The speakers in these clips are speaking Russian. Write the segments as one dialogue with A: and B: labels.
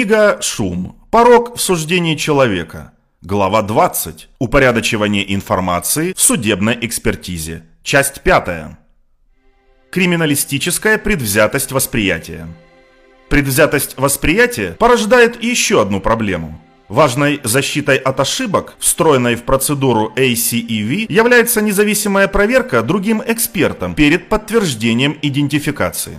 A: Книга «Шум. Порог в суждении человека». Глава 20. Упорядочивание информации в судебной экспертизе. Часть 5. Криминалистическая предвзятость восприятия. Предвзятость восприятия порождает еще одну проблему. Важной защитой от ошибок, встроенной в процедуру ACEV, является независимая проверка другим экспертам перед подтверждением идентификации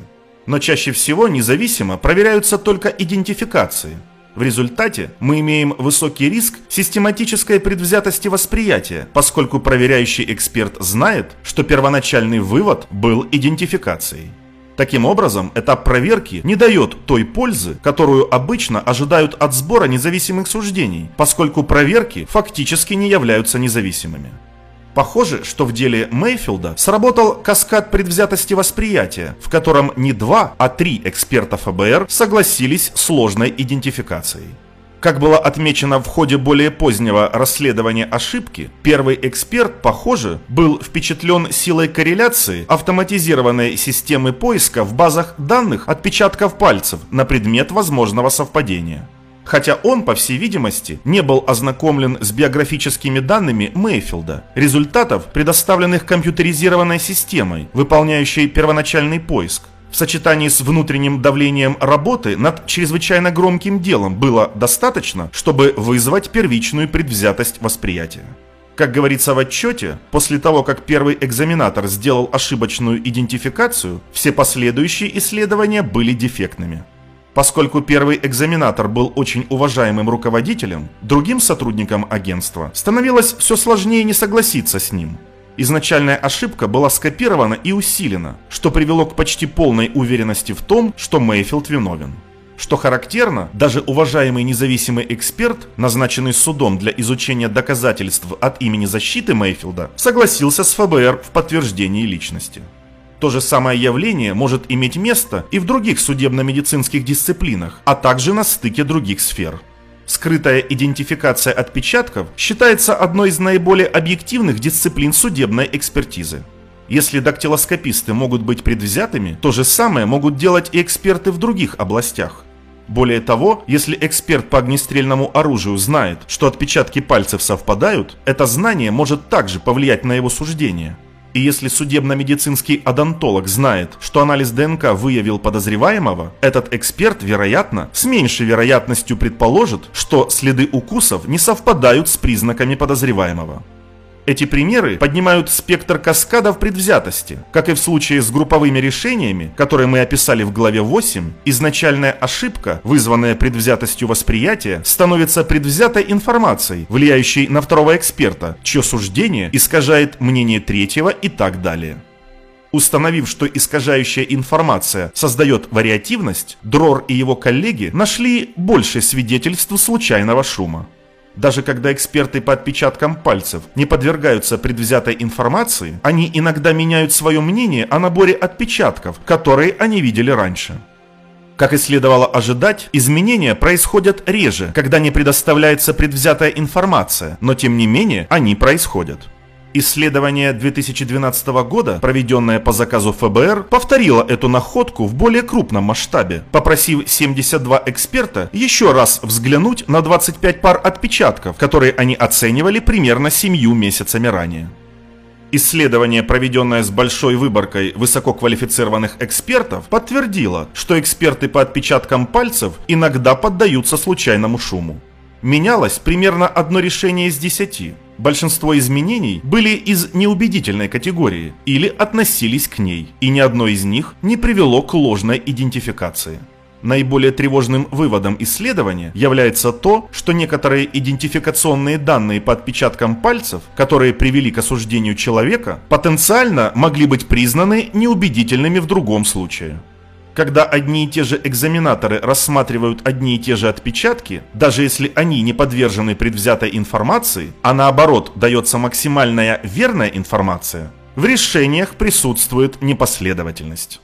A: но чаще всего независимо проверяются только идентификации. В результате мы имеем высокий риск систематической предвзятости восприятия, поскольку проверяющий эксперт знает, что первоначальный вывод был идентификацией. Таким образом, этап проверки не дает той пользы, которую обычно ожидают от сбора независимых суждений, поскольку проверки фактически не являются независимыми. Похоже, что в деле Мейфилда сработал каскад предвзятости восприятия, в котором не два, а три эксперта ФБР согласились с сложной идентификацией. Как было отмечено в ходе более позднего расследования ошибки, первый эксперт, похоже, был впечатлен силой корреляции автоматизированной системы поиска в базах данных отпечатков пальцев на предмет возможного совпадения хотя он, по всей видимости, не был ознакомлен с биографическими данными Мейфилда, результатов, предоставленных компьютеризированной системой, выполняющей первоначальный поиск. В сочетании с внутренним давлением работы над чрезвычайно громким делом было достаточно, чтобы вызвать первичную предвзятость восприятия. Как говорится в отчете, после того, как первый экзаменатор сделал ошибочную идентификацию, все последующие исследования были дефектными. Поскольку первый экзаменатор был очень уважаемым руководителем, другим сотрудникам агентства становилось все сложнее не согласиться с ним. Изначальная ошибка была скопирована и усилена, что привело к почти полной уверенности в том, что Мейфилд виновен. Что характерно, даже уважаемый независимый эксперт, назначенный судом для изучения доказательств от имени защиты Мейфилда, согласился с ФБР в подтверждении личности. То же самое явление может иметь место и в других судебно-медицинских дисциплинах, а также на стыке других сфер. Скрытая идентификация отпечатков считается одной из наиболее объективных дисциплин судебной экспертизы. Если дактилоскописты могут быть предвзятыми, то же самое могут делать и эксперты в других областях. Более того, если эксперт по огнестрельному оружию знает, что отпечатки пальцев совпадают, это знание может также повлиять на его суждение – и если судебно-медицинский одонтолог знает, что анализ ДНК выявил подозреваемого, этот эксперт, вероятно, с меньшей вероятностью предположит, что следы укусов не совпадают с признаками подозреваемого. Эти примеры поднимают спектр каскадов предвзятости. Как и в случае с групповыми решениями, которые мы описали в главе 8, изначальная ошибка, вызванная предвзятостью восприятия, становится предвзятой информацией, влияющей на второго эксперта, чье суждение искажает мнение третьего и так далее. Установив, что искажающая информация создает вариативность, Дрор и его коллеги нашли больше свидетельств случайного шума. Даже когда эксперты по отпечаткам пальцев не подвергаются предвзятой информации, они иногда меняют свое мнение о наборе отпечатков, которые они видели раньше. Как и следовало ожидать, изменения происходят реже, когда не предоставляется предвзятая информация, но тем не менее они происходят. Исследование 2012 года, проведенное по заказу ФБР, повторило эту находку в более крупном масштабе, попросив 72 эксперта еще раз взглянуть на 25 пар отпечатков, которые они оценивали примерно 7 месяцами ранее. Исследование, проведенное с большой выборкой высококвалифицированных экспертов, подтвердило, что эксперты по отпечаткам пальцев иногда поддаются случайному шуму. Менялось примерно одно решение из десяти. Большинство изменений были из неубедительной категории или относились к ней, и ни одно из них не привело к ложной идентификации. Наиболее тревожным выводом исследования является то, что некоторые идентификационные данные по отпечаткам пальцев, которые привели к осуждению человека, потенциально могли быть признаны неубедительными в другом случае. Когда одни и те же экзаменаторы рассматривают одни и те же отпечатки, даже если они не подвержены предвзятой информации, а наоборот дается максимальная верная информация, в решениях присутствует непоследовательность.